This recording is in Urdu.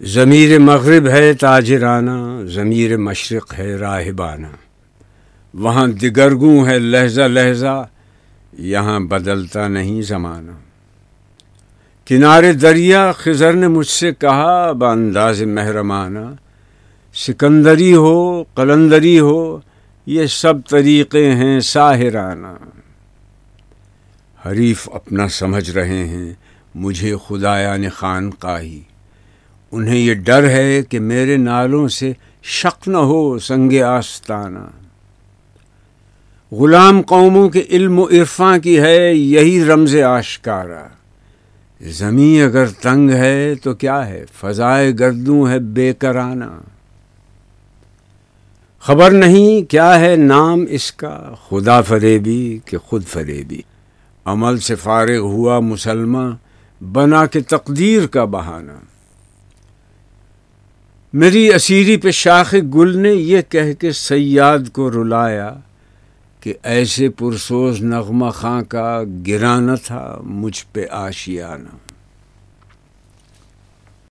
ضمیر مغرب ہے تاجرانہ، ضمیر مشرق ہے راہبانہ۔ وہاں دگرگوں ہے لہجہ لہجہ، یہاں بدلتا نہیں زمانہ۔ کنارے دریا خزر نے مجھ سے کہا، بانداز محرمانہ، سکندری ہو، قلندری ہو، یہ سب طریقے ہیں ساحرانہ۔ حریف اپنا سمجھ رہے ہیں، مجھے خدایا نے خان قاہی انہیں یہ ڈر ہے کہ میرے نالوں سے شک نہ ہو سنگ آستانہ۔ غلام قوموں کے علم و عرفاں کی ہے یہی رمز آشکارا۔ زمیں اگر تنگ ہے تو کیا ہے؟ فضائے گردوں ہے بے کرانہ۔ خبر نہیں کیا ہے نام اس کا؟ خدا فریبی کہ خود فریبی۔ عمل سے فارغ ہوا مسلمہ، بنا کے تقدیر کا بہانہ۔ میری اسیری پہ شاخ گل نے یہ کہہ کے سیاد کو رلایا کہ ایسے پرسوز نغمہ خاں کا گرانا تھا، مجھ پہ آشیانہ۔